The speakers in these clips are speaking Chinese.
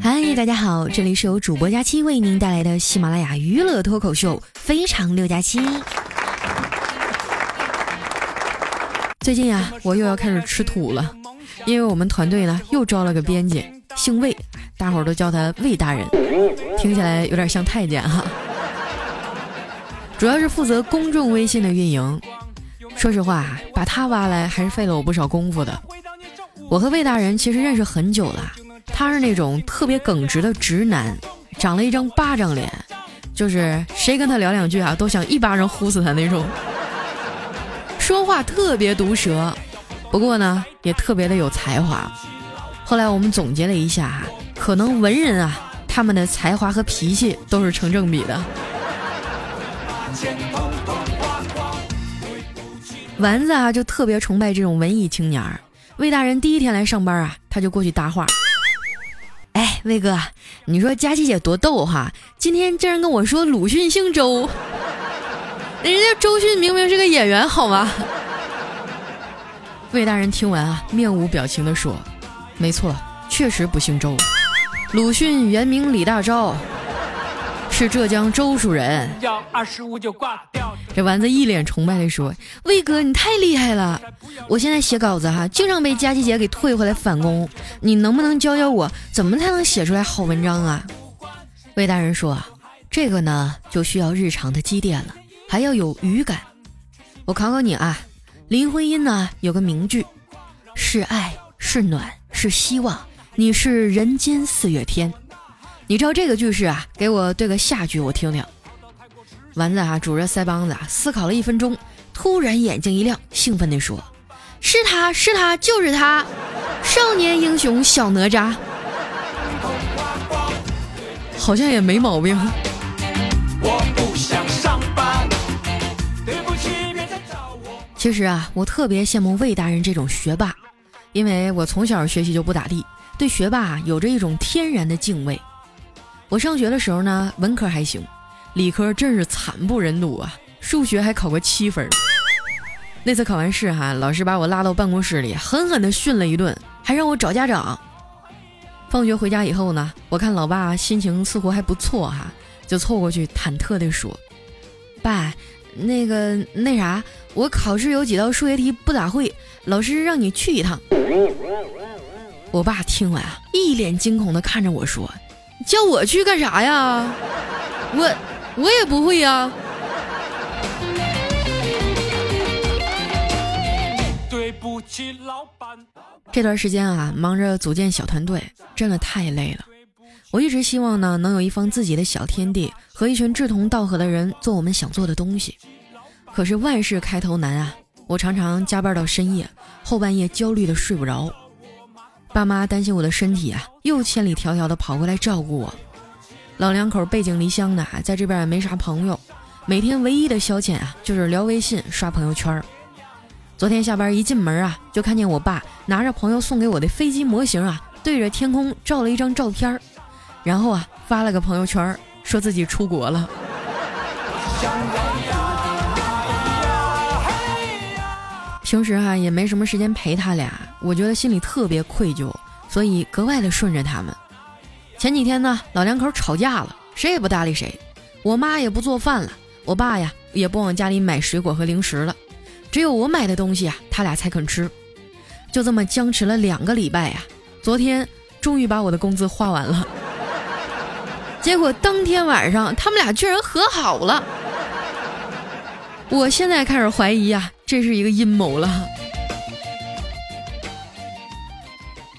嗨，大家好，这里是由主播佳期为您带来的喜马拉雅娱乐脱口秀《非常六加七》。最近啊，我又要开始吃土了，因为我们团队呢又招了个编辑，姓魏，大伙儿都叫他魏大人，听起来有点像太监哈。主要是负责公众微信的运营。说实话，把他挖来还是费了我不少功夫的。我和魏大人其实认识很久了。他是那种特别耿直的直男，长了一张巴掌脸，就是谁跟他聊两句啊，都想一巴掌呼死他那种。说话特别毒舌，不过呢，也特别的有才华。后来我们总结了一下，可能文人啊，他们的才华和脾气都是成正比的。丸子啊，就特别崇拜这种文艺青年儿。魏大人第一天来上班啊，他就过去搭话。哎，魏哥，你说佳琪姐多逗哈！今天竟然跟我说鲁迅姓周，人家周迅明明是个演员，好吗？魏大人听完啊，面无表情的说：“没错，确实不姓周，鲁迅原名李大钊。”是浙江周树人，这丸子一脸崇拜地说：“魏哥，你太厉害了！我现在写稿子哈，经常被佳琪姐给退回来返工，你能不能教教我，怎么才能写出来好文章啊？”魏大人说：“这个呢，就需要日常的积淀了，还要有语感。我考考你啊，林徽因呢有个名句：是爱，是暖，是希望，你是人间四月天。”你照这个句式啊，给我对个下句，我听听。丸子啊，拄着腮帮子啊，思考了一分钟，突然眼睛一亮，兴奋地说：“是他是他就是他，少年英雄小哪吒，好像也没毛病。”其实啊，我特别羡慕魏大人这种学霸，因为我从小学习就不咋地，对学霸有着一种天然的敬畏。我上学的时候呢，文科还行，理科真是惨不忍睹啊！数学还考过七分。那次考完试哈，老师把我拉到办公室里，狠狠地训了一顿，还让我找家长。放学回家以后呢，我看老爸心情似乎还不错哈，就凑过去忐忑地说：“爸，那个那啥，我考试有几道数学题不咋会，老师让你去一趟。”我爸听完啊，一脸惊恐地看着我说。叫我去干啥呀？我我也不会呀。对不起，老板。这段时间啊，忙着组建小团队，真的太累了。我一直希望呢，能有一方自己的小天地，和一群志同道合的人做我们想做的东西。可是万事开头难啊，我常常加班到深夜，后半夜焦虑的睡不着。爸妈担心我的身体啊，又千里迢迢的跑过来照顾我。老两口背井离乡的，在这边也没啥朋友，每天唯一的消遣啊，就是聊微信、刷朋友圈。昨天下班一进门啊，就看见我爸拿着朋友送给我的飞机模型啊，对着天空照了一张照片然后啊发了个朋友圈，说自己出国了。平时哈也没什么时间陪他俩，我觉得心里特别愧疚，所以格外的顺着他们。前几天呢，老两口吵架了，谁也不搭理谁。我妈也不做饭了，我爸呀也不往家里买水果和零食了，只有我买的东西啊，他俩才肯吃。就这么僵持了两个礼拜呀，昨天终于把我的工资花完了。结果当天晚上他们俩居然和好了，我现在开始怀疑呀。这是一个阴谋了。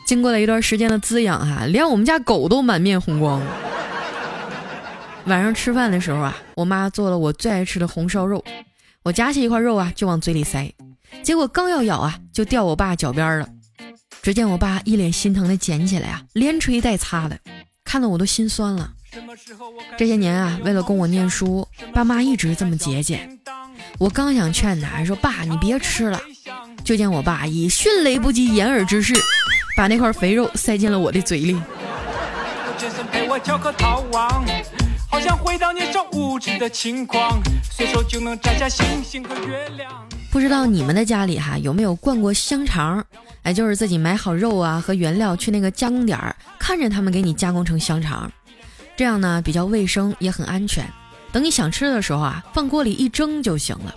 经过了一段时间的滋养哈，连我们家狗都满面红光。晚上吃饭的时候啊，我妈做了我最爱吃的红烧肉，我夹起一块肉啊就往嘴里塞，结果刚要咬啊就掉我爸脚边了。只见我爸一脸心疼的捡起来啊，连吹带擦的，看得我都心酸了。这些年啊，为了供我念书，爸妈一直这么节俭。我刚想劝他，说：“爸，你别吃了。”就见我爸以迅雷不及掩耳之势，把那块肥肉塞进了我的嘴里。不知道你们的家里哈有没有灌过香肠？哎，就是自己买好肉啊和原料去那个加工点儿，看着他们给你加工成香肠，这样呢比较卫生也很安全。等你想吃的时候啊，放锅里一蒸就行了。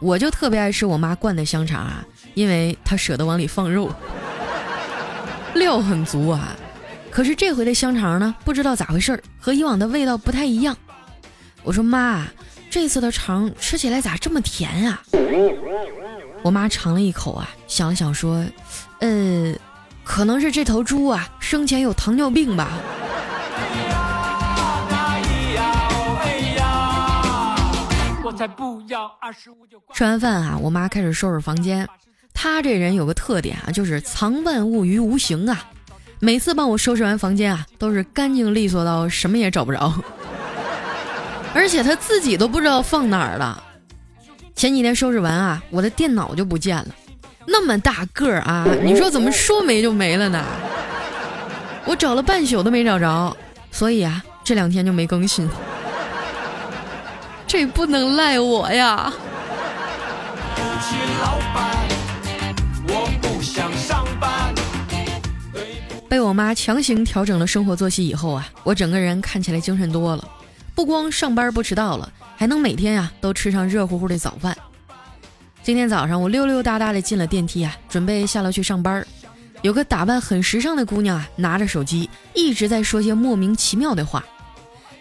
我就特别爱吃我妈灌的香肠啊，因为她舍得往里放肉，料很足啊。可是这回的香肠呢，不知道咋回事儿，和以往的味道不太一样。我说妈。这次的肠吃起来咋这么甜啊？我妈尝了一口啊，想了想说：“呃，可能是这头猪啊生前有糖尿病吧。”吃完饭啊，我妈开始收拾房间。他这人有个特点啊，就是藏万物于无形啊。每次帮我收拾完房间啊，都是干净利索到什么也找不着。而且他自己都不知道放哪儿了。前几天收拾完啊，我的电脑就不见了，那么大个儿啊，你说怎么说没就没了呢？我找了半宿都没找着，所以啊，这两天就没更新。这不能赖我呀！被我妈强行调整了生活作息以后啊，我整个人看起来精神多了。不光上班不迟到了，还能每天呀都吃上热乎乎的早饭。今天早上我溜溜达达的进了电梯啊，准备下楼去上班。有个打扮很时尚的姑娘啊，拿着手机一直在说些莫名其妙的话，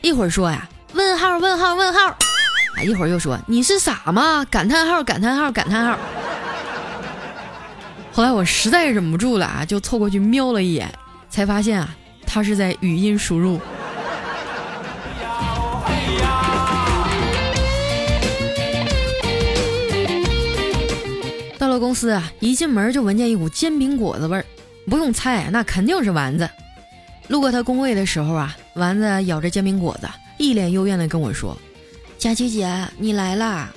一会儿说呀问号问号问号，啊一会儿又说你是傻吗？感叹号感叹号感叹号。后来我实在忍不住了啊，就凑过去瞄了一眼，才发现啊他是在语音输入。到了公司啊，一进门就闻见一股煎饼果子味儿，不用猜，那肯定是丸子。路过他工位的时候啊，丸子咬着煎饼果子，一脸幽怨的跟我说：“佳琪姐，你来啦！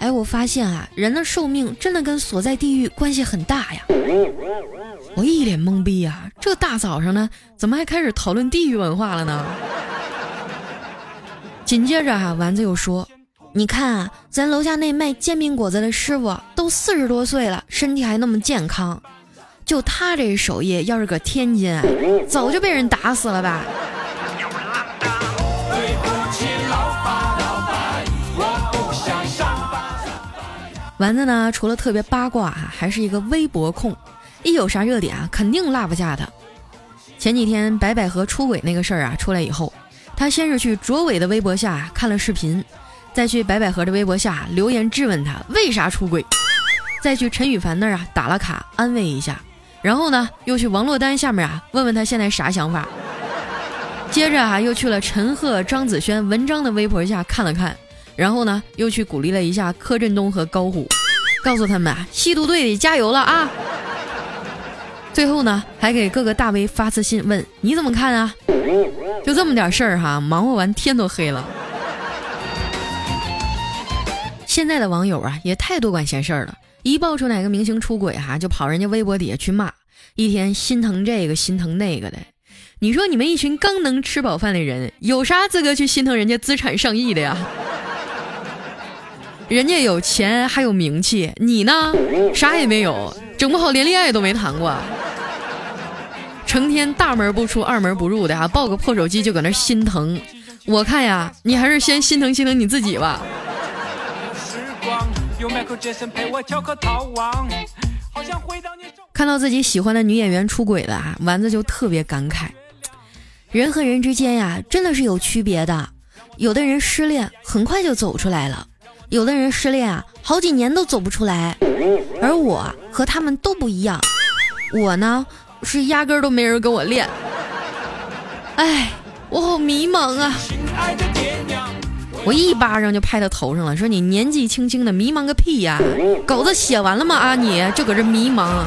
哎，我发现啊，人的寿命真的跟所在地域关系很大呀。”我一脸懵逼啊，大早上呢，怎么还开始讨论地域文化了呢？紧接着啊，丸子又说。你看啊，咱楼下那卖煎饼果子的师傅都四十多岁了，身体还那么健康，就他这手艺，要是搁天津，早就被人打死了吧。对不起，老爸丸子呢，除了特别八卦哈，还是一个微博控，一有啥热点啊，肯定落不下他。前几天白百合出轨那个事儿啊出来以后，他先是去卓伟的微博下看了视频。再去白百合的微博下留言质问他为啥出轨，再去陈羽凡那儿啊打了卡安慰一下，然后呢又去王珞丹下面啊问问他现在啥想法，接着啊又去了陈赫、张子萱、文章的微博下看了看，然后呢又去鼓励了一下柯震东和高虎，告诉他们啊吸毒队里加油了啊，最后呢还给各个大 V 发私信问你怎么看啊，就这么点事儿哈，忙活完天都黑了。现在的网友啊，也太多管闲事儿了。一爆出哪个明星出轨哈，就跑人家微博底下去骂，一天心疼这个心疼那个的。你说你们一群刚能吃饱饭的人，有啥资格去心疼人家资产上亿的呀？人家有钱还有名气，你呢？啥也没有，整不好连恋爱都没谈过，成天大门不出二门不入的啊，抱个破手机就搁那心疼。我看呀，你还是先心疼心疼你自己吧。看到自己喜欢的女演员出轨了啊，丸子就特别感慨。人和人之间呀，真的是有区别的。有的人失恋很快就走出来了，有的人失恋啊，好几年都走不出来。而我和他们都不一样，我呢是压根儿都没人跟我练。哎，我好迷茫啊。我一巴掌就拍他头上了，说你年纪轻轻的迷茫个屁呀！稿子写完了吗？啊，你就搁这迷茫。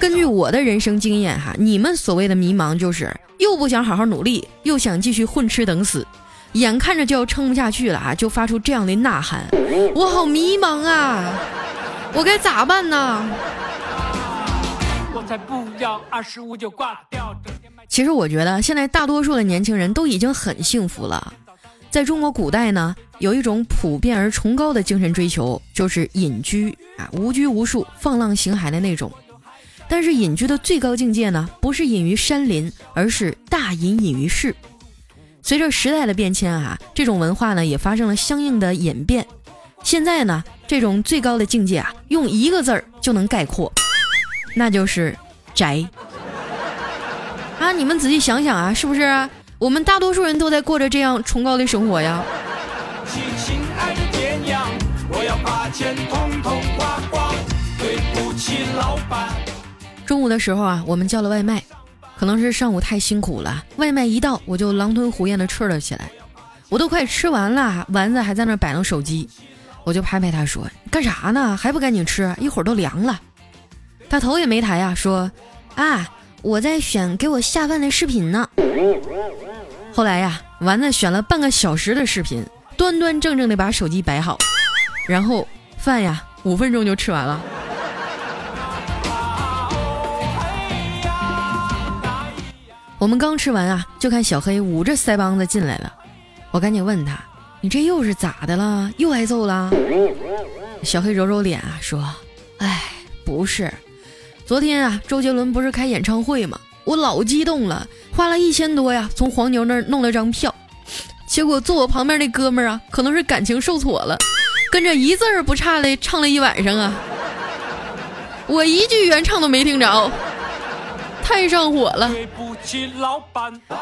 根据我的人生经验哈，你们所谓的迷茫就是又不想好好努力，又想继续混吃等死，眼看着就要撑不下去了啊，就发出这样的呐喊：我好迷茫啊！我该咋办呢？才不要二十五就挂掉。其实我觉得现在大多数的年轻人都已经很幸福了，在中国古代呢，有一种普遍而崇高的精神追求，就是隐居啊，无拘无束、放浪形骸的那种。但是隐居的最高境界呢，不是隐于山林，而是大隐隐于市。随着时代的变迁啊，这种文化呢也发生了相应的演变。现在呢，这种最高的境界啊，用一个字儿就能概括，那就是宅。啊，你们仔细想想啊，是不是？我们大多数人都在过着这样崇高的生活呀。中午的时候啊，我们叫了外卖，可能是上午太辛苦了，外卖一到我就狼吞虎咽的吃了起来。我都快吃完了，丸子还在那摆弄手机，我就拍拍他说：“干啥呢？还不赶紧吃？一会儿都凉了。”他头也没抬呀，说：“啊。”我在选给我下饭的视频呢。后来呀，丸子选了半个小时的视频，端端正正的把手机摆好，然后饭呀，五分钟就吃完了。我们刚吃完啊，就看小黑捂着腮帮子进来了。我赶紧问他：“你这又是咋的了？又挨揍了？”小黑揉揉脸啊，说：“哎，不是。”昨天啊，周杰伦不是开演唱会吗？我老激动了，花了一千多呀，从黄牛那儿弄了张票。结果坐我旁边那哥们儿啊，可能是感情受挫了，跟着一字儿不差的唱了一晚上啊。我一句原唱都没听着，太上火了。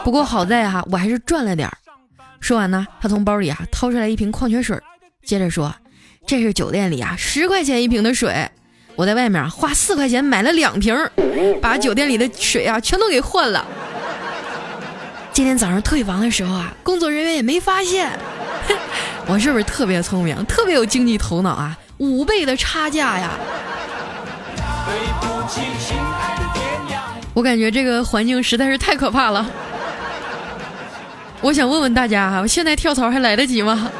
不过好在哈，我还是赚了点儿。说完呢，他从包里啊掏出来一瓶矿泉水，接着说：“这是酒店里啊十块钱一瓶的水。”我在外面花四块钱买了两瓶，把酒店里的水啊全都给换了。今天早上退房的时候啊，工作人员也没发现。我是不是特别聪明，特别有经济头脑啊？五倍的差价呀！我感觉这个环境实在是太可怕了。我想问问大家哈，现在跳槽还来得及吗？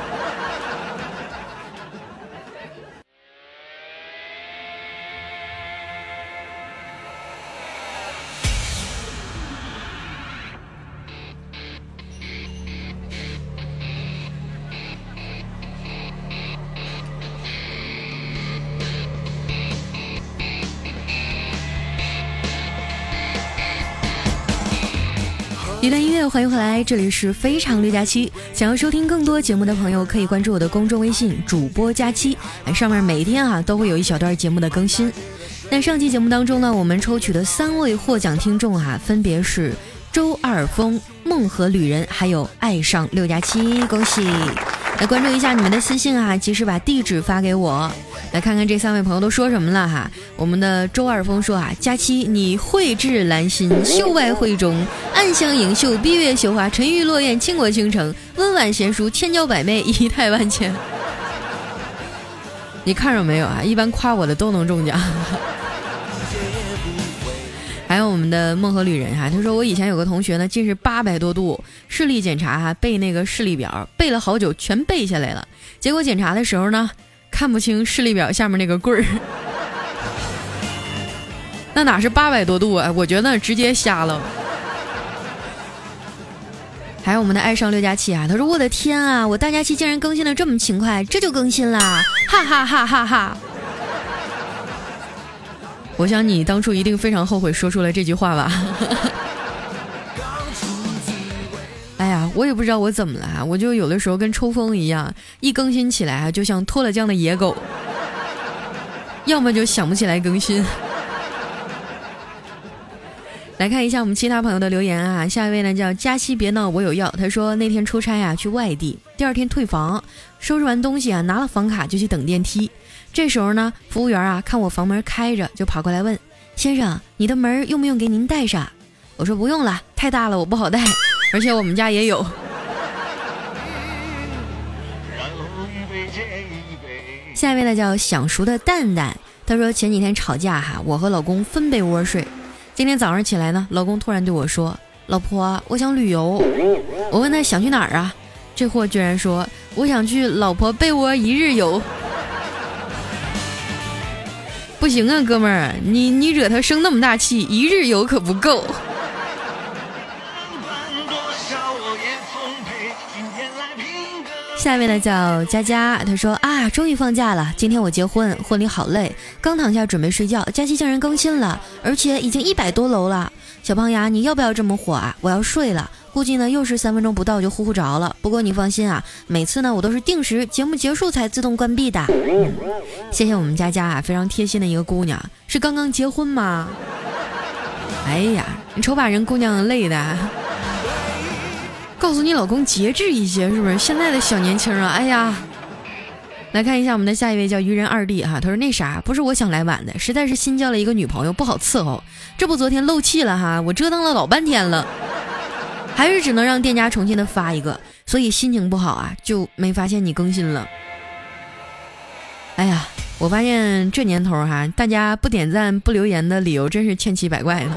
一段音乐，欢迎回来，这里是非常六加七。想要收听更多节目的朋友，可以关注我的公众微信主播加七，哎，上面每一天啊都会有一小段节目的更新。那上期节目当中呢，我们抽取的三位获奖听众啊，分别是周二峰、梦和旅人，还有爱上六加七，恭喜！来关注一下你们的私信啊，及时把地址发给我。来看看这三位朋友都说什么了哈。我们的周二峰说啊，佳期你蕙质兰心，秀外慧中，暗香盈袖，闭月羞花，沉鱼落雁，倾国倾城，温婉贤淑，千娇百媚，仪态万千。你看着没有啊？一般夸我的都能中奖。还有我们的梦河旅人哈，他说我以前有个同学呢，近视八百多度，视力检查哈，背那个视力表背了好久，全背下来了，结果检查的时候呢。看不清视力表下面那个棍儿，那哪是八百多度啊？我觉得直接瞎了。还有我们的爱上六加七啊，他说：“我的天啊，我大假期竟然更新的这么勤快，这就更新啦！”哈哈哈哈哈！我想你当初一定非常后悔说出了这句话吧。哎呀我也不知道我怎么了，我就有的时候跟抽风一样，一更新起来啊，就像脱了缰的野狗，要么就想不起来更新。来看一下我们其他朋友的留言啊，下一位呢叫佳期别闹我有药，他说那天出差啊去外地，第二天退房，收拾完东西啊拿了房卡就去等电梯，这时候呢服务员啊看我房门开着，就跑过来问先生你的门用不用给您带上？我说不用了，太大了我不好带。而且我们家也有。下一位呢叫想熟的蛋蛋，他说前几天吵架哈，我和老公分被窝睡。今天早上起来呢，老公突然对我说：“老婆，我想旅游。”我问他想去哪儿啊？这货居然说：“我想去老婆被窝一日游。”不行啊，哥们儿，你你惹他生那么大气，一日游可不够。下面呢叫佳佳，她说啊，终于放假了，今天我结婚，婚礼好累，刚躺下准备睡觉，假期竟然更新了，而且已经一百多楼了。小胖牙，你要不要这么火啊？我要睡了，估计呢又是三分钟不到就呼呼着了。不过你放心啊，每次呢我都是定时节目结束才自动关闭的。谢谢我们佳佳啊，非常贴心的一个姑娘，是刚刚结婚吗？哎呀，你瞅把人姑娘累的。告诉你老公节制一些，是不是？现在的小年轻啊，哎呀，来看一下我们的下一位叫愚人二弟哈，他说那啥，不是我想来晚的，实在是新交了一个女朋友，不好伺候。这不昨天漏气了哈，我折腾了老半天了，还是只能让店家重新的发一个，所以心情不好啊，就没发现你更新了。哎呀，我发现这年头哈，大家不点赞不留言的理由真是千奇百怪的，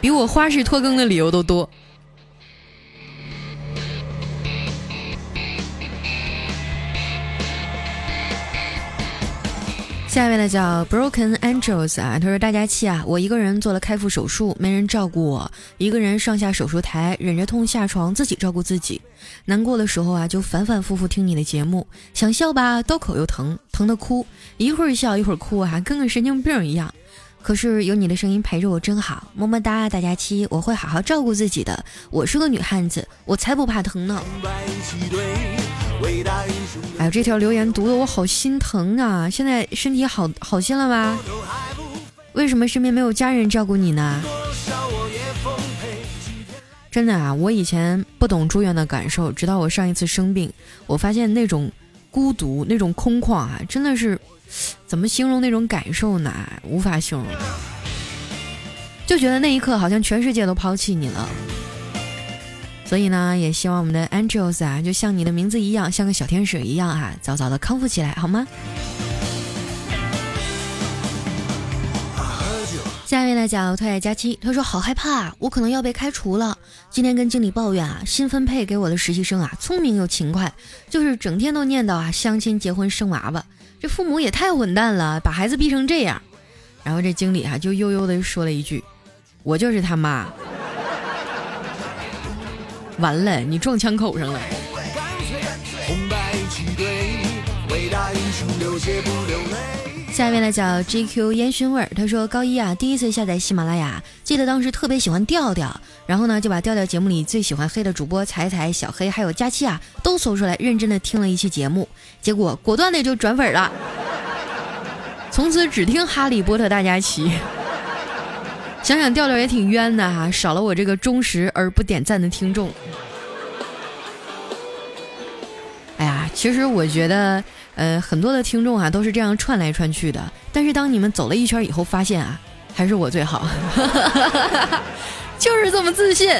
比我花式拖更的理由都多。下一位呢叫 Broken Angels 啊，他说大家气啊，我一个人做了开腹手术，没人照顾我，一个人上下手术台，忍着痛下床自己照顾自己。难过的时候啊，就反反复复听你的节目，想笑吧，刀口又疼，疼的哭，一会儿笑一会儿哭啊，跟个神经病一样。可是有你的声音陪着我真好，么么哒，大家七，我会好好照顾自己的，我是个女汉子，我才不怕疼呢。哎呦，这条留言读的我好心疼啊！现在身体好好些了吧？为什么身边没有家人照顾你呢？真的啊，我以前不懂住院的感受，直到我上一次生病，我发现那种孤独、那种空旷啊，真的是怎么形容那种感受呢？无法形容，就觉得那一刻好像全世界都抛弃你了。所以呢，也希望我们的 Angels 啊，就像你的名字一样，像个小天使一样啊，早早的康复起来，好吗？下一位呢叫特爱佳期，他说好害怕，我可能要被开除了。今天跟经理抱怨啊，新分配给我的实习生啊，聪明又勤快，就是整天都念叨啊相亲、结婚、生娃娃，这父母也太混蛋了，把孩子逼成这样。然后这经理啊就悠悠的说了一句：“我就是他妈。”完了，你撞枪口上了。下一位呢叫 GQ 烟熏味儿，他说高一啊第一次下载喜马拉雅，记得当时特别喜欢调调，然后呢就把调调节目里最喜欢黑的主播彩彩、小黑还有佳期啊都搜出来，认真的听了一期节目，结果果断的就转粉了，从此只听哈利波特大家齐。想想调调也挺冤的哈，少了我这个忠实而不点赞的听众。哎呀，其实我觉得，呃，很多的听众啊都是这样串来串去的。但是当你们走了一圈以后，发现啊，还是我最好，就是这么自信。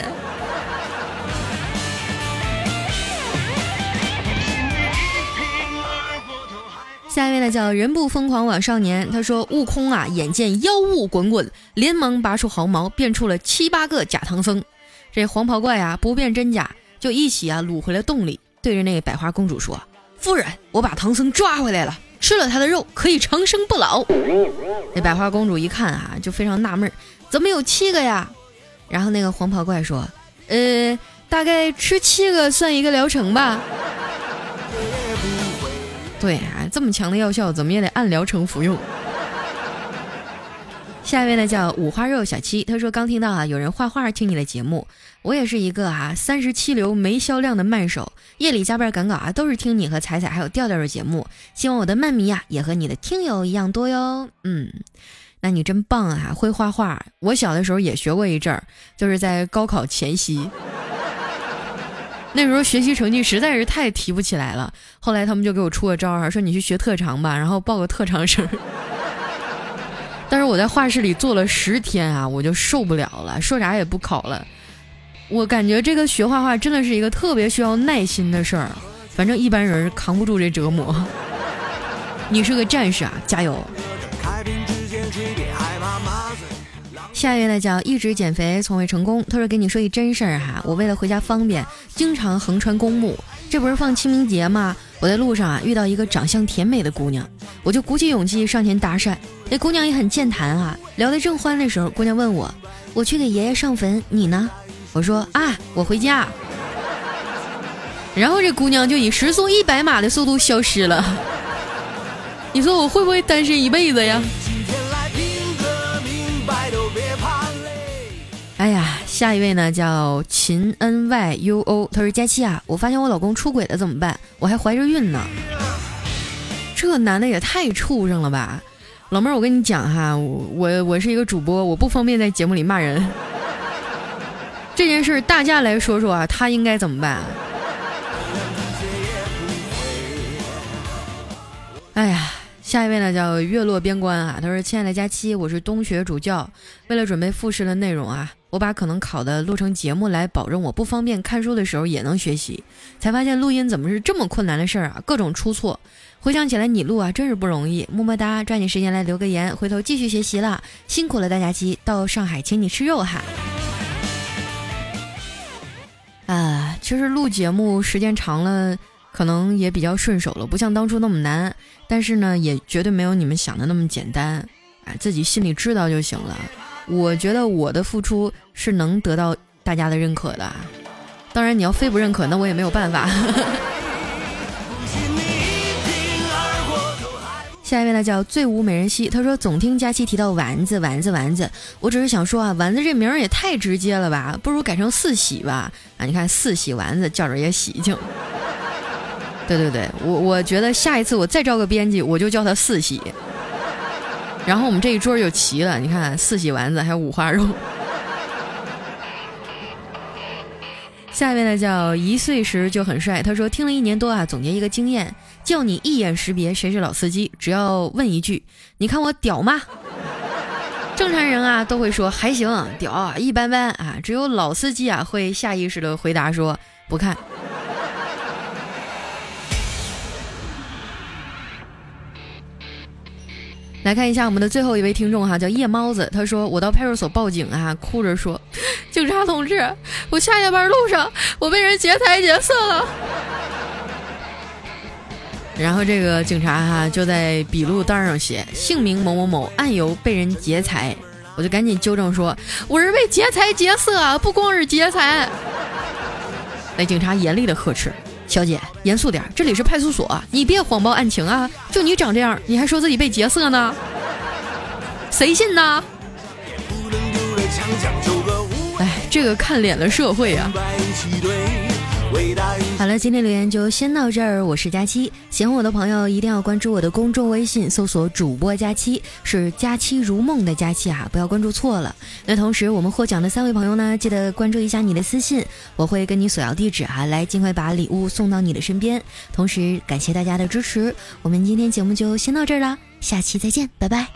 下一位呢叫人不疯狂枉少年，他说悟空啊，眼见妖雾滚滚，连忙拔出毫毛，变出了七八个假唐僧。这黄袍怪啊，不辨真假，就一起啊掳回了洞里，对着那个百花公主说：“夫人，我把唐僧抓回来了，吃了他的肉可以长生不老。”那百花公主一看啊，就非常纳闷，怎么有七个呀？然后那个黄袍怪说：“呃，大概吃七个算一个疗程吧。”对啊，这么强的药效，怎么也得按疗程服用。下一位呢叫五花肉小七，他说刚听到啊有人画画听你的节目，我也是一个啊三十七流没销量的慢手，夜里加班赶稿啊都是听你和彩彩还有调调的节目，希望我的漫迷啊也和你的听友一样多哟。嗯，那你真棒啊，会画画。我小的时候也学过一阵儿，就是在高考前夕。那时候学习成绩实在是太提不起来了，后来他们就给我出个招儿，说你去学特长吧，然后报个特长生。但是我在画室里坐了十天啊，我就受不了了，说啥也不考了。我感觉这个学画画真的是一个特别需要耐心的事儿，反正一般人扛不住这折磨。你是个战士啊，加油！下一位呢叫一直减肥从未成功。他说：“给你说一真事儿哈，我为了回家方便，经常横穿公墓。这不是放清明节吗？我在路上啊遇到一个长相甜美的姑娘，我就鼓起勇气上前搭讪。那姑娘也很健谈啊，聊得正欢的时候，姑娘问我：我去给爷爷上坟，你呢？我说啊，我回家。然后这姑娘就以时速一百码的速度消失了。你说我会不会单身一辈子呀？下一位呢叫秦 N Y U O，他说佳期啊，我发现我老公出轨了怎么办？我还怀着孕呢。这男的也太畜生了吧！老妹儿，我跟你讲哈，我我是一个主播，我不方便在节目里骂人。这件事大家来说说啊，他应该怎么办？哎呀，下一位呢叫月落边关啊，他说：“亲爱的佳期，我是东学主教，为了准备复试的内容啊，我把可能考的录成节目来，保证我不方便看书的时候也能学习。才发现录音怎么是这么困难的事儿啊，各种出错。回想起来，你录啊真是不容易，么么哒，抓紧时间来留个言，回头继续学习了，辛苦了大佳期，到上海请你吃肉哈。”啊，其实录节目时间长了，可能也比较顺手了，不像当初那么难。但是呢，也绝对没有你们想的那么简单。啊，自己心里知道就行了。我觉得我的付出是能得到大家的认可的。当然，你要非不认可，那我也没有办法。下一位呢叫醉舞美人兮，他说总听佳期提到丸子丸子丸子，我只是想说啊，丸子这名儿也太直接了吧，不如改成四喜吧？啊，你看四喜丸子叫着也喜庆。对对对，我我觉得下一次我再招个编辑，我就叫他四喜。然后我们这一桌就齐了，你看四喜丸子还有五花肉。下一位呢叫一岁时就很帅，他说听了一年多啊，总结一个经验。叫你一眼识别谁是老司机，只要问一句：“你看我屌吗？”正常人啊都会说还行，屌一般般啊。只有老司机啊会下意识的回答说不看。来看一下我们的最后一位听众哈，叫夜猫子，他说：“我到派出所报警啊，哭着说，警察同志，我下夜班路上我被人劫财劫色了。”然后这个警察哈就在笔录单上写姓名某某某，案由被人劫财，我就赶紧纠正说我是被劫财劫色，不光是劫财。那警察严厉的呵斥：“小姐，严肃点，这里是派出所，你别谎报案情啊！就你长这样，你还说自己被劫色呢？谁信呢？”哎，这个看脸的社会啊！好了，今天留言就先到这儿。我是佳期，喜欢我的朋友一定要关注我的公众微信，搜索主播佳期，是佳期如梦的佳期啊，不要关注错了。那同时，我们获奖的三位朋友呢，记得关注一下你的私信，我会跟你索要地址啊，来尽快把礼物送到你的身边。同时，感谢大家的支持，我们今天节目就先到这儿了，下期再见，拜拜。